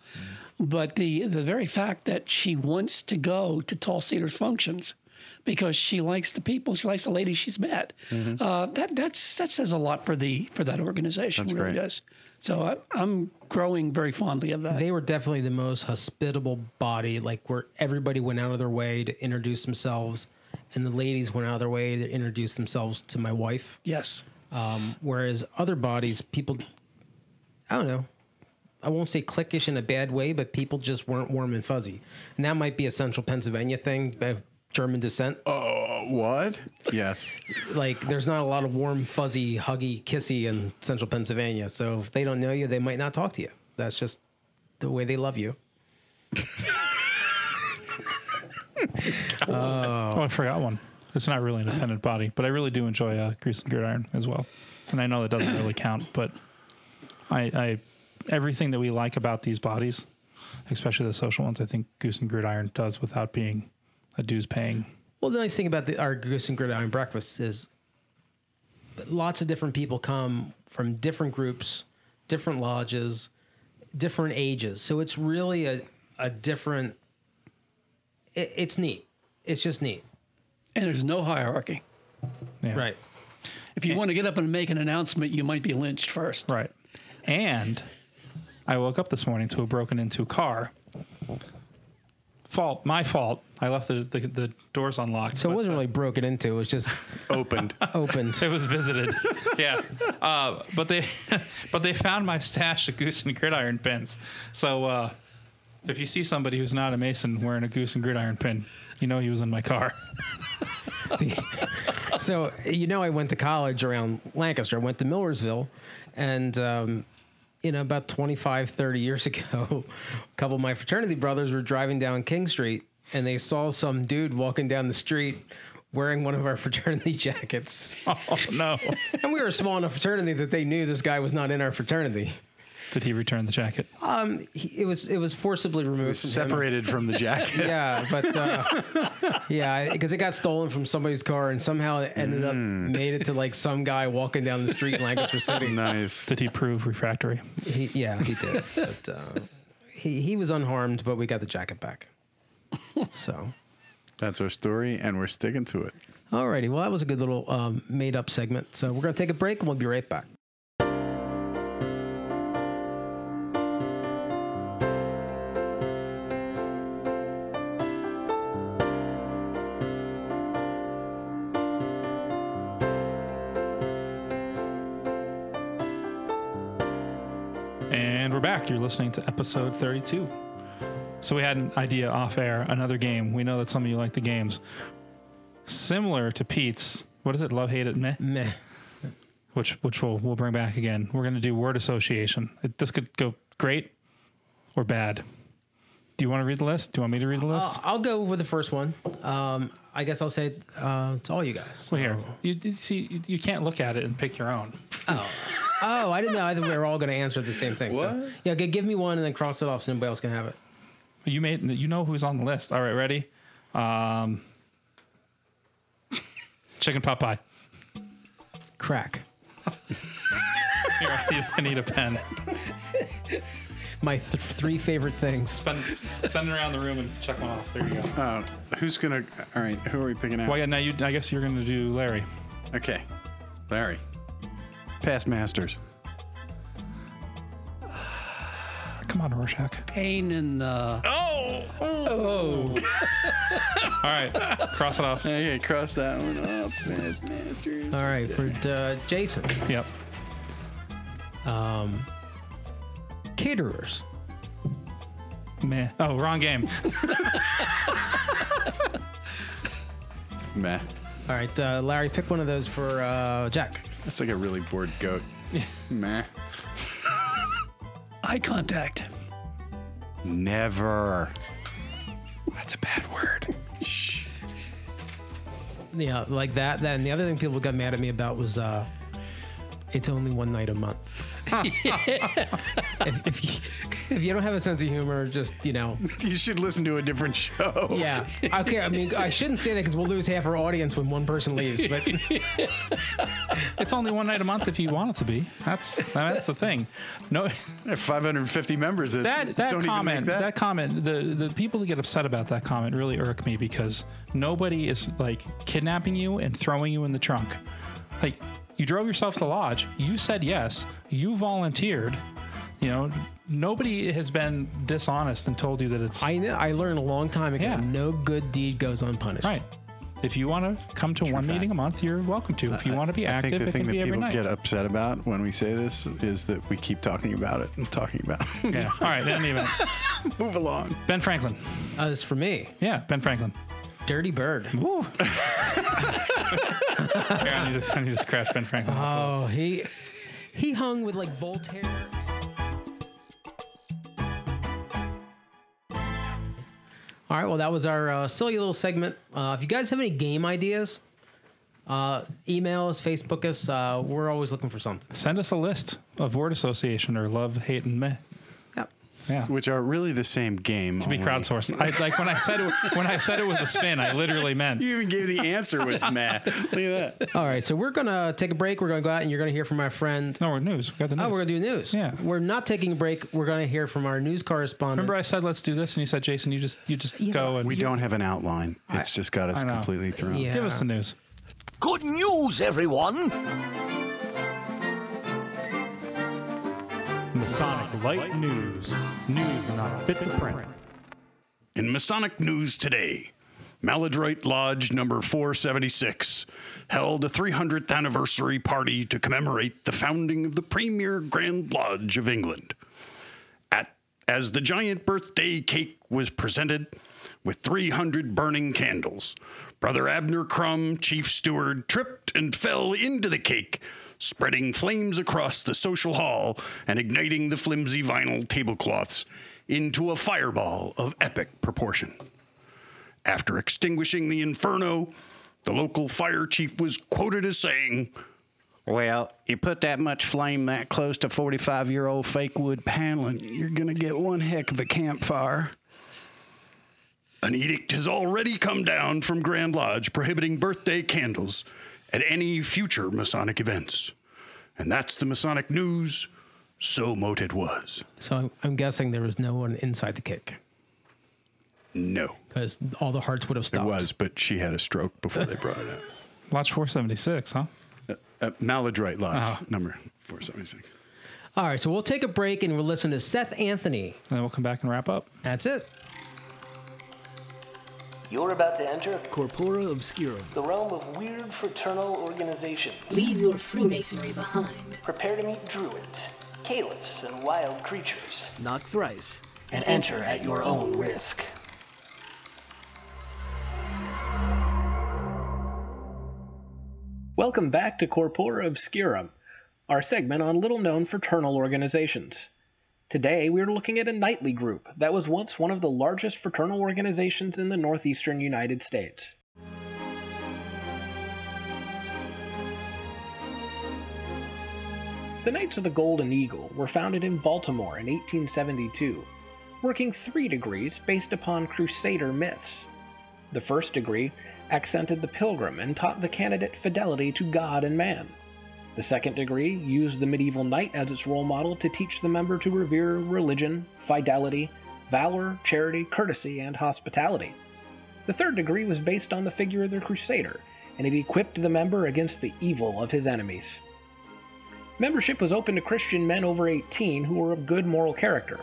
But the the very fact that she wants to go to Tall Cedars functions because she likes the people, she likes the ladies she's met. Uh, that that's that says a lot for the for that organization. That's really great. does. So I, I'm growing very fondly of that. they were definitely the most hospitable body, like where everybody went out of their way to introduce themselves, and the ladies went out of their way to introduce themselves to my wife. yes. Um, whereas other bodies, people, I don't know, I won't say cliquish in a bad way, but people just weren't warm and fuzzy, and that might be a central Pennsylvania thing of German descent. Uh, what? Yes. Like, there's not a lot of warm, fuzzy, huggy, kissy in central Pennsylvania, so if they don't know you, they might not talk to you. That's just the way they love you. (laughs) Oh, I forgot one. It's not really an independent body, but I really do enjoy uh, Goose and Gridiron as well. And I know that doesn't really count, but I, I everything that we like about these bodies, especially the social ones, I think Goose and Gridiron does without being a dues paying. Well, the nice thing about the, our Goose and Gridiron breakfast is lots of different people come from different groups, different lodges, different ages. So it's really a, a different. It, it's neat. It's just neat, And there's no hierarchy. Yeah. right? If you want to get up and make an announcement, you might be lynched first. Right. And I woke up this morning to a broken into car. Fault, my fault. I left the, the, the doors unlocked. So it but, wasn't uh, really broken into. It was just (laughs) Opened. opened. (laughs) It was visited. yeah. Uh, but they (laughs) but they found my stash of goose and gridiron pins. So uh, if you see somebody who's not a mason wearing a goose and gridiron pin, you know he was in my car. so you know i went to college around lancaster i went to millersville and um, you know about 25 30 years (laughs) ago a couple of my fraternity brothers were driving down king street and they saw some dude walking down the street wearing one of our (laughs) fraternity jackets Oh no. and we were a small enough fraternity that they knew this guy was not in our fraternity Did he return the jacket? um, he, it was it was forcibly removed from him. Separated from the jacket. (laughs) Yeah, but uh, yeah, because it got stolen from somebody's car and somehow it ended up made it to like some guy walking down the street in Lancaster City. (laughs) Nice. Did he prove refractory? He, yeah, he did. But uh, he he was unharmed, but we got the jacket back. So, That's our story, and we're sticking to it. alrighty. Well, that was a good little um, made up segment. So we're gonna take a break and we'll be right back. Listening to episode 32. So we had an idea off air, another game. We know that some of you like the games. Similar to Pete's, what is it? Love, hate it, meh? Meh. which which we'll we'll bring back again. We're gonna do word association. It, this could go great or bad. Do you want to read the list? Do you want me to read the list? I'll, I'll go with the first one. Um, I guess I'll say uh, it's all you guys. well, here you, you see you- you can't look at it and pick your own. Oh, I didn't know. I think we were all going to answer the same thing. So, What? yeah, g- give me one and then cross it off so nobody else can have it. You made you know who's on the list. All right, ready? Um, chicken pot pie. Crack. (laughs) Here, I need, I need a pen. My th- three favorite things. Spend, send it around the room and check one off. There you go. Uh, who's gonna? All right, who are we picking out? Well, yeah. Now you. I guess you're gonna do Larry. Okay, Larry. Past masters. (sighs) Come on, Rorschach. Pain in the. Oh. Oh. (laughs) All right, cross it off. Okay, cross that one off. Past masters. All right, for uh, Jason. Yep. Um, caterers. Meh. Oh, wrong game. (laughs) Meh. All right, uh, Larry, pick one of those for uh, Jack. That's like a really bored goat. (laughs) Meh. Eye contact. Never. That's a bad word. Shh. Yeah, like that. Then the other thing people got mad at me about was uh, it's only one night a month. (laughs) if, if, you, if you don't have a sense of humor, just you know, You should listen to a different show. yeah. (laughs) Okay, I mean, I shouldn't say that because we'll lose half our audience when one person leaves. But (laughs) It's only one night a month if you want it to be. That's that's the thing. No, There are 550 members that, that that don't comment, even make that. that. comment, the the people that get upset about that comment really irk me because nobody is like kidnapping you and throwing you in the trunk. Like you drove yourself to the lodge, you said yes, you volunteered. You know, nobody has been dishonest and told you that it's I know I learned a long time ago. Yeah. No good deed goes unpunished. right. If you want to come to one fact. meeting a month, you're welcome to. If you want to be I think active, the it thing can that be every people night. get upset about when we say this is that we keep talking about it and talking about it. Yeah. (laughs) All right. In any event, Move along. Ben Franklin. Uh, this is for me. Yeah, Ben Franklin. Dirty Bird. Woo. (laughs) I need to, I need to scratch Ben Franklin. off the list. Oh, he he hung with like Voltaire. All right, well, that was our uh, silly little segment. Uh, if you guys have any game ideas, uh, email us, Facebook us. Uh, we're always looking for something. Send us a list of word association or love, hate, and meh. Yep. Yeah. Which are really the same game. To be only- crowdsourced. I like when I said it, when I said it was a spin. I literally meant. You even gave the answer was (laughs) meh. Look at that. All right, so we're gonna take a break. We're gonna go out, and you're gonna hear from our friend. No, we're news. We got the news. Oh, we're gonna do news. Yeah. we're not taking a break. We're gonna hear from our news correspondent. Remember, I said let's do this, and you said, Jason, you just you just Yeah, go and We don't have an outline. It's just got us completely thrown. Yeah. give us the news. Good news, everyone! Masonic Light News. News not fit to print. In Masonic news today, Maladroit Lodge number 476 held a 300th anniversary party to commemorate the founding of the premier Grand Lodge of England. At, as the giant birthday cake was presented with 300 burning candles, Brother Abner Crumb, chief steward, tripped and fell into the cake, spreading flames across the social hall and igniting the flimsy vinyl tablecloths into a fireball of epic proportion. After extinguishing the inferno, the local fire chief was quoted as saying, Well, you put that much flame that close to 45 year old fake wood paneling, you're going to get one heck of a campfire. An edict has already come down from Grand Lodge prohibiting birthday candles at any future Masonic events. And that's the Masonic news. So mote it was. So I'm, I'm guessing there was no one inside the cake No. because all the hearts would have stopped. It stopped. was, but she had a stroke before they brought it up. (laughs) Lodge 476, huh? up. Uh, Maladroit Lodge, Oh. number 476. All right, so we'll take a break and we'll listen to Seth Anthony. And then we'll come back and wrap up. That's it. You're about to enter Corpora Obscura. the realm of weird fraternal organization. Leave your Freemasonry behind. Prepare to meet druids, caliphs, and wild creatures, Knock thrice. and enter at your own risk. Welcome back to Corpora Obscurum. our segment on little known fraternal organizations. Today, we are looking at a nightly group that was once one of the largest fraternal organizations in the northeastern United States. The Knights of the Golden Eagle were founded in Baltimore in 1872, working three degrees based upon Crusader myths. The first degree accented the pilgrim and taught the candidate fidelity to God and man. The second degree used the medieval knight as its role model to teach the member to revere religion, fidelity, valor, charity, courtesy, and hospitality. The third degree was based on the figure of the crusader, and it equipped the member against the evil of his enemies. Membership was open to Christian men over 18 who were of good moral character,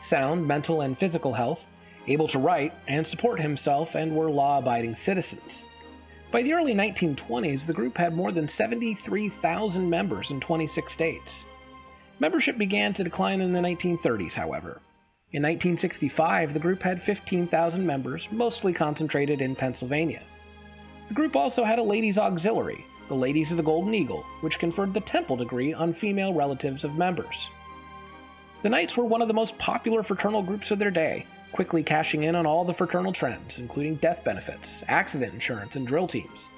sound mental and physical health, able to write and support himself, and were law abiding citizens. By the early 1920s, the group had more than 73,000 members in 26 states. Membership began to decline in the 1930s, however. In 1965, the group had 15,000 members, mostly concentrated in Pennsylvania. The group also had a ladies' auxiliary, the Ladies of the Golden Eagle, which conferred the Temple degree on female relatives of members. The Knights were one of the most popular fraternal groups of their day, quickly cashing in on all the fraternal trends, including death benefits, accident insurance, and drill teams.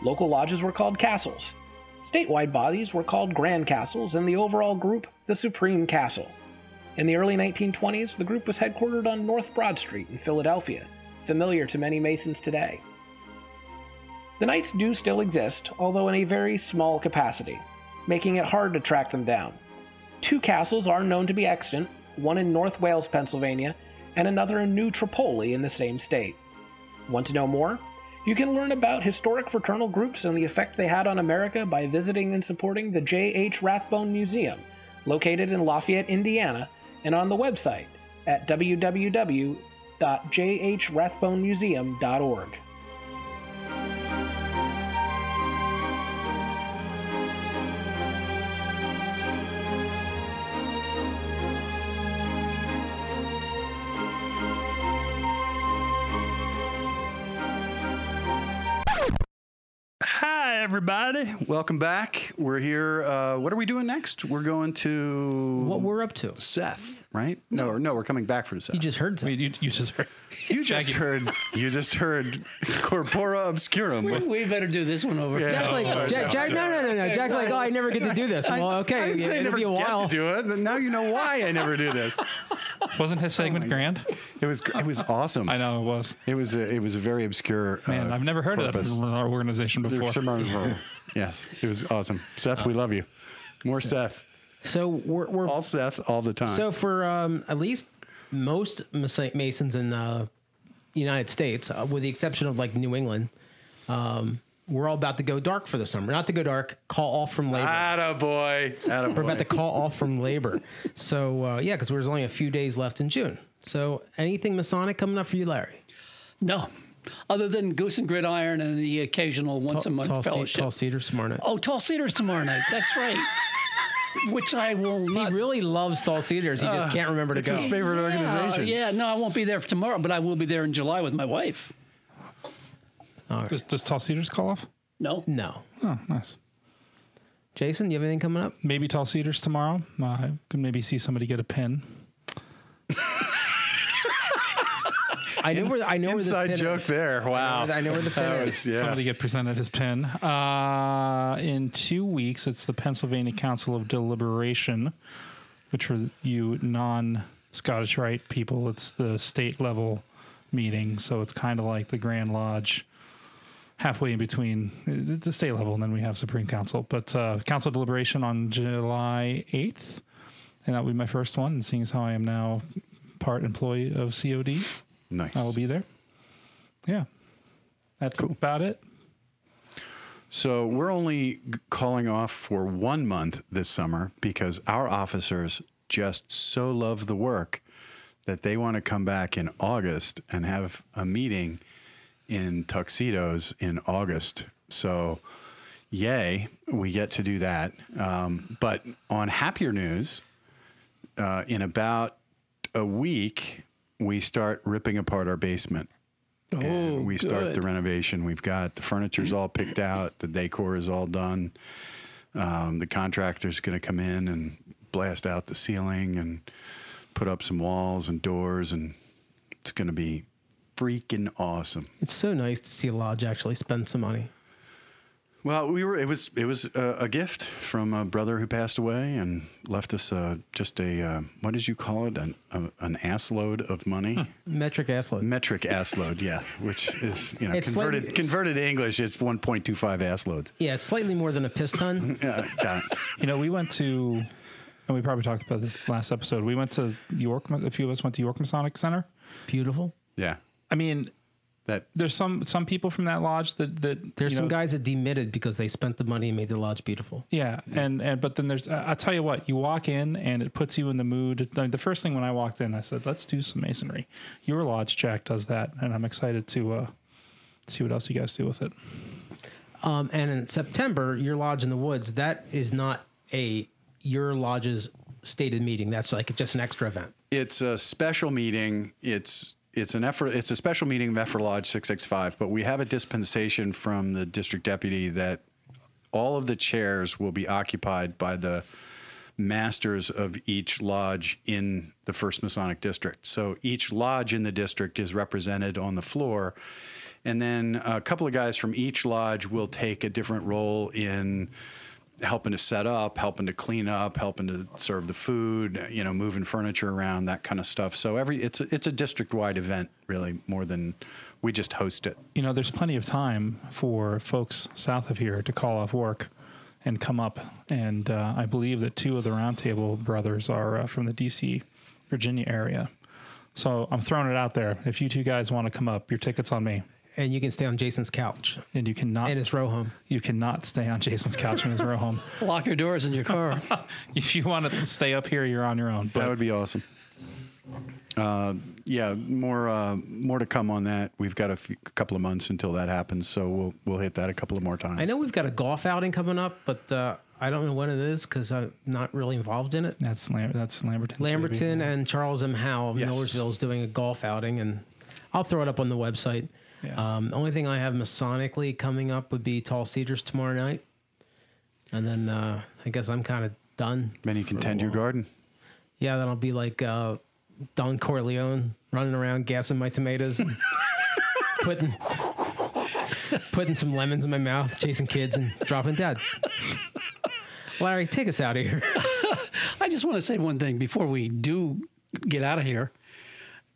Local lodges were called castles. Statewide bodies were called grand castles, and the overall group the Supreme Castle. In the early 1920s, the group was headquartered on North Broad Street in Philadelphia, familiar to many Masons today. The Knights do still exist, although in a very small capacity, making it hard to track them down. Two castles are known to be extant, one in North Wales, Pennsylvania, and another in New Tripoli in the same state. Want to know more? You can learn about historic fraternal groups and the effect they had on America by visiting and supporting the J.H. Rathbone Museum, located in Lafayette, Indiana, and on the website at www.jhrathbonemuseum.org. everybody. Welcome back. We're here. Uh, what are we doing next? We're going to What we're up to. Seth, right? No, or no, we're coming back from Seth. You just heard something. You, you just heard. You just heard. You just heard Corpora Obscurum. We, we better do this one over. Yeah. Jack's like, Oh, Jack, no, Jack, no, no, no, no. Jack's like, oh, I never get to do this. Well, okay, I didn't say I never be a get while. to do it. Now you know why I never do this. (laughs) Wasn't his (laughs) segment grand? It was. It was awesome. (laughs) I know it was. It was. A, it was a very obscure. Man, uh, I've never heard corpus. of that in our organization before. (laughs) yes, it was awesome. Seth, we love you. More Seth. So we're, we're all Seth all the time. So for um, at least most Masons in the United States, uh, with the exception of like New England, um, we're all about to go dark for the summer. Not to go dark, call off from labor. Attaboy. Attaboy. We're about to call off from labor. So uh, yeah, because there's only a few days left in June. So anything Masonic coming up for you, Larry? No, other than Goose and Gridiron and the occasional once a month tall, ce- fellowship. tall cedars tomorrow night. Oh, Tall Cedars tomorrow night. That's right. (laughs) Which I will not. He really loves tall cedars. He just Uh, can't remember to it's go. his favorite organization. yeah, no, I won't be there for tomorrow, but I will be there in July with my wife. Does, does Tall Cedars call off? No. No. Oh, nice. Jason, you have anything coming up? Maybe Tall Cedars tomorrow. Uh, I could maybe see somebody get a pin. (laughs) I know where I know where the Inside this pin joke is. there. Wow. I know, where the pin (laughs) That is. was- yeah. Somebody get presented his pin. Uh, in two weeks, it's the Pennsylvania Council of Deliberation, which for you non Scottish Rite people, it's the state level meeting. So it's kind of like the Grand Lodge, halfway in between uh, the state level, and then we have Supreme Council. But uh, Council Deliberation on July 8th, and that will be my first one. And seeing as how I am now part employee of COD, nice. I will be there. Yeah. That's about it. So we're only calling off for one month this summer because our officers just so love the work that they want to come back in August and have a meeting in tuxedos in August. So, yay, we get to do that. Um, but on happier news, uh, in about a week, we start ripping apart our basement. Oh, and we start good. the renovation. We've got the furniture's all picked out, the decor is all done. Um, the contractor's going to come in and blast out the ceiling and put up some walls and doors, and it's going to be freaking awesome. It's so nice to see a lodge actually spend some money. Well, we were. It was. It was a, a gift from a brother who passed away and left us uh, just a. Uh, what did you call it? An a, an ass load of money. Metric ass load. Metric ass load. Yeah, which is you know It's converted slightly- converted to English. It's one point two five ass loads. Yeah, it's slightly more than a piss ton. (laughs) Yeah, got it. You know, we went to, and we probably talked about this last episode. We went to York. A few of us went to York Masonic Center. Beautiful. Yeah, I mean, that there's some some people from that lodge that that There's you some know, guys that demitted because they spent the money and made the lodge beautiful. Yeah, and and but then there's I- I'll tell you what, you walk in and it puts you in the mood. Like the first thing when I walked in, I said, "Let's do some masonry." Your lodge, Jack, does that, and I'm excited to uh, see what else you guys do with it. Um, and in September, your lodge in the woods, that is not a your lodge's stated meeting. That's like just an extra event. it's a special meeting. It's it's an effort. It's a special meeting of Ephrata Lodge six six five. But we have a dispensation from the district deputy that all of the chairs will be occupied by the masters of each lodge in the First Masonic District. So each lodge in the district is represented on the floor. And then a couple of guys from each lodge will take a different role in helping to set up, helping to clean up, helping to serve the food, you know, moving furniture around, that kind of stuff. So every it's a, it's a district wide event, really, more than we just host it. You know, there's plenty of time for folks south of here to call off work and come up. And uh, I believe that two of the Roundtable brothers are uh, from the D.C., Virginia area. So I'm throwing it out there. If you two guys want to come up, your ticket's on me. And you can stay on Jason's couch And you cannot in his row home. you cannot stay on Jason's couch in his row home. Lock your doors in your car. (laughs) If you want to stay up here, you're on your own. that would be awesome. Uh, yeah, more uh, more to come on that. We've got a few, couple of months until that happens, so we'll we'll hit that a couple of more times. I know we've got a golf outing coming up, but uh, I don't know when it is because I'm not really involved in it. that's Lam- that's Lamberton. Lamberton and Charles M. Howe of Yes. Millersville is doing a golf outing, and I'll throw it up on the website. Yeah. Um, the only thing I have masonically coming up would be Tall Cedars tomorrow night, and then uh, I guess I'm kind of done. then you can tend your garden. Yeah, then I'll be like uh, Don Corleone running around gassing my tomatoes, and (laughs) putting putting some lemons in my mouth, chasing kids, and dropping dead. Larry, take us out of here. (laughs) I just want to say one thing before we do get out of here.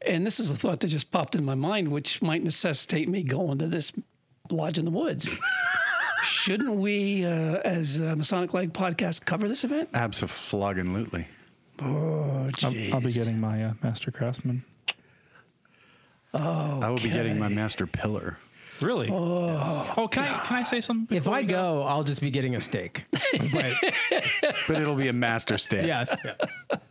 And this is a thought that just popped in my mind, which might necessitate me going to this lodge in the woods. (laughs) Shouldn't we, uh, as a Masonic Light podcast, cover this event? Absolutely. Oh, I'll, I'll be getting my uh, master craftsman. Oh, I will be getting my master pillar. Really? Oh, can I can I say something? If before I we go, I'll just be getting a steak. (laughs) But But it'll be a master steak. yes,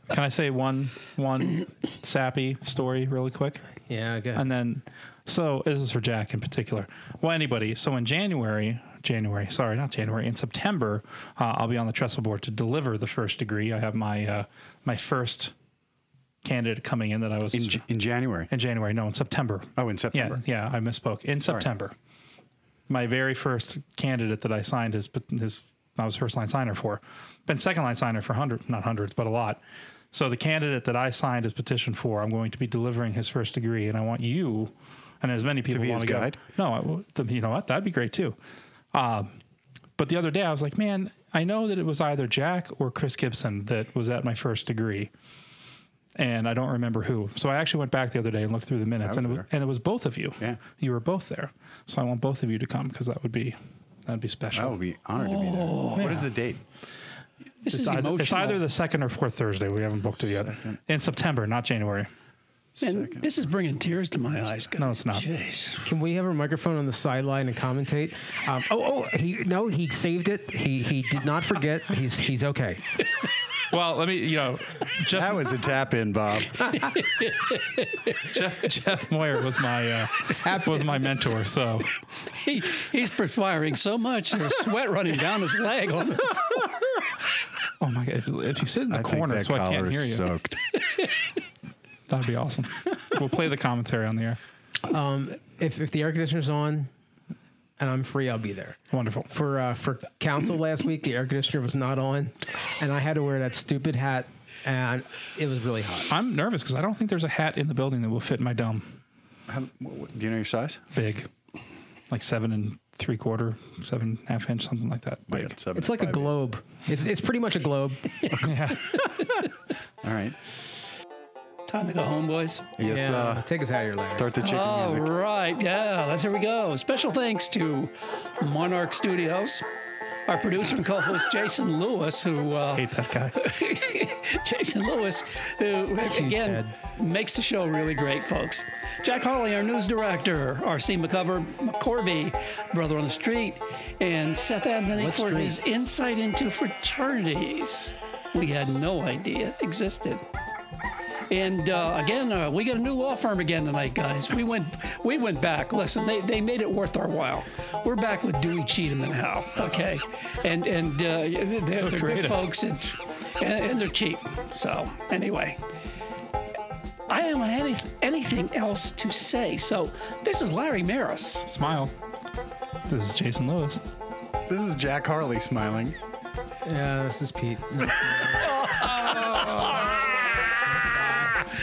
Can I say one one sappy story really quick? yeah, good. And then, so this is for Jack in particular. Well, anybody. So in January, January, sorry, not January, in September, uh, I'll be on the trestle board to deliver the first degree. I have my uh, my first candidate coming in that I was In, in January. in January. No, in September. Oh, in September. Yeah, yeah, I misspoke. In September, my very first candidate that I signed his his I was first line signer for. Been second line signer for hundred, not hundreds, but a lot. So the candidate that I signed his petition for, I'm going to be delivering his first degree, and I want you, and as many people be want to go. guide? No, I, will- you know what? That'd be great too. Um, but the other day, I was like, man, I know that it was either Jack or Chris Gibson that was at my first degree and I don't remember who. So I actually went back the other day and looked through the minutes, and it, was, and it was both of you. Yeah. you were both there. So I want both of you to come because that would be that'd be special. I would be honored to be there. What is the date? This it's, is either, emotional. it's either the second or fourth Thursday. We haven't booked it yet. In September, not January. Man, this is bringing tears to my eyes. Guys. No, it's not. Jeez. Can we have a microphone on the sideline and commentate? Um, oh, oh, he no, he saved it. He he did not forget. He's he's okay. Well, let me, you know, Jeff That was a tap in, Bob. (laughs) Jeff Jeff Moyer was my uh, was my mentor. So He, he's perspiring so much, there's sweat running down his leg. On the, (laughs) oh my god, if, if you sit in the I corner that so I collar can't hear you, soaked. (laughs) that'd be awesome. we'll play the commentary on the air. Um, if if the air conditioner's on and I'm free, I'll be there. Wonderful. For uh, for council last week, the air conditioner was not on, and I had to wear that stupid hat, and it was really hot. I'm nervous because I don't think there's a hat in the building that will fit my dome. How, what, do you know your size? Big, like seven and three quarter, seven half inch, something like that. Big. got seven It's like a five globe. It's it's pretty much a globe. (laughs) yeah. All right. Time to go home, boys. Yes. yeah, Uh, take us out of here, Larry. start the chicken All music. All right. yeah, that's here we go. Special thanks to Monarch Studios, our producer and co-host Jason Lewis, who uh, Hate that guy. (laughs) Jason Lewis, who again makes the show really great, folks. Jack Harley, our news director, R.C. McCover, McCorvey, brother on the street, and Seth Anthony What for street? his insight into fraternities we had no idea existed. And uh, again, uh, we got a new law firm again tonight, guys. We went, we went back. Listen, they, they made it worth our while. We're back with Dewey Cheatham and Howe. Okay, and and uh, they're, they're good folks, and, and and they're cheap. So anyway, I don't have any, anything else to say. So this is Larry Maris. Smile. This is Jason Lewis. This is Jack Harley smiling. Yeah, this is Pete. (laughs)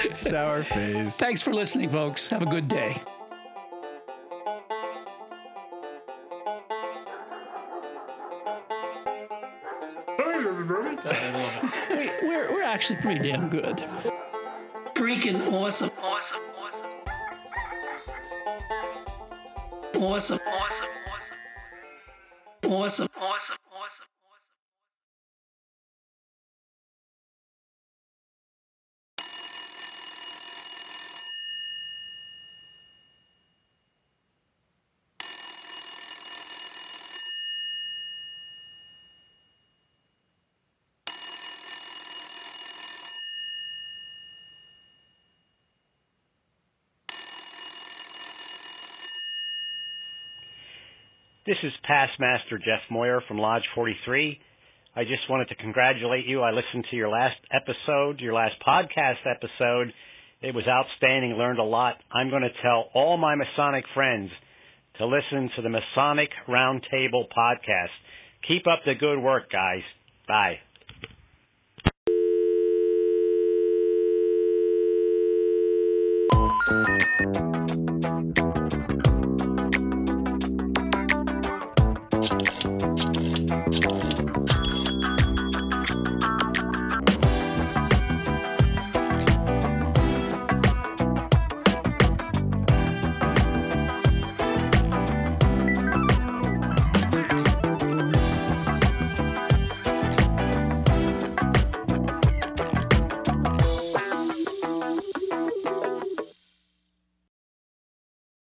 (laughs) Sour face. Thanks for listening, folks. Have a good day. We- We're, we're actually pretty damn good. Freaking awesome, awesome, awesome. Awesome, awesome, awesome. Awesome, awesome, awesome. This is Past Master Jeff Moyer from Lodge 43. I just wanted to congratulate you. I listened to your last episode, your last podcast episode. It was outstanding, learned a lot. I'm going to tell all my Masonic friends to listen to the Masonic Roundtable podcast. Keep up the good work, guys. Bye.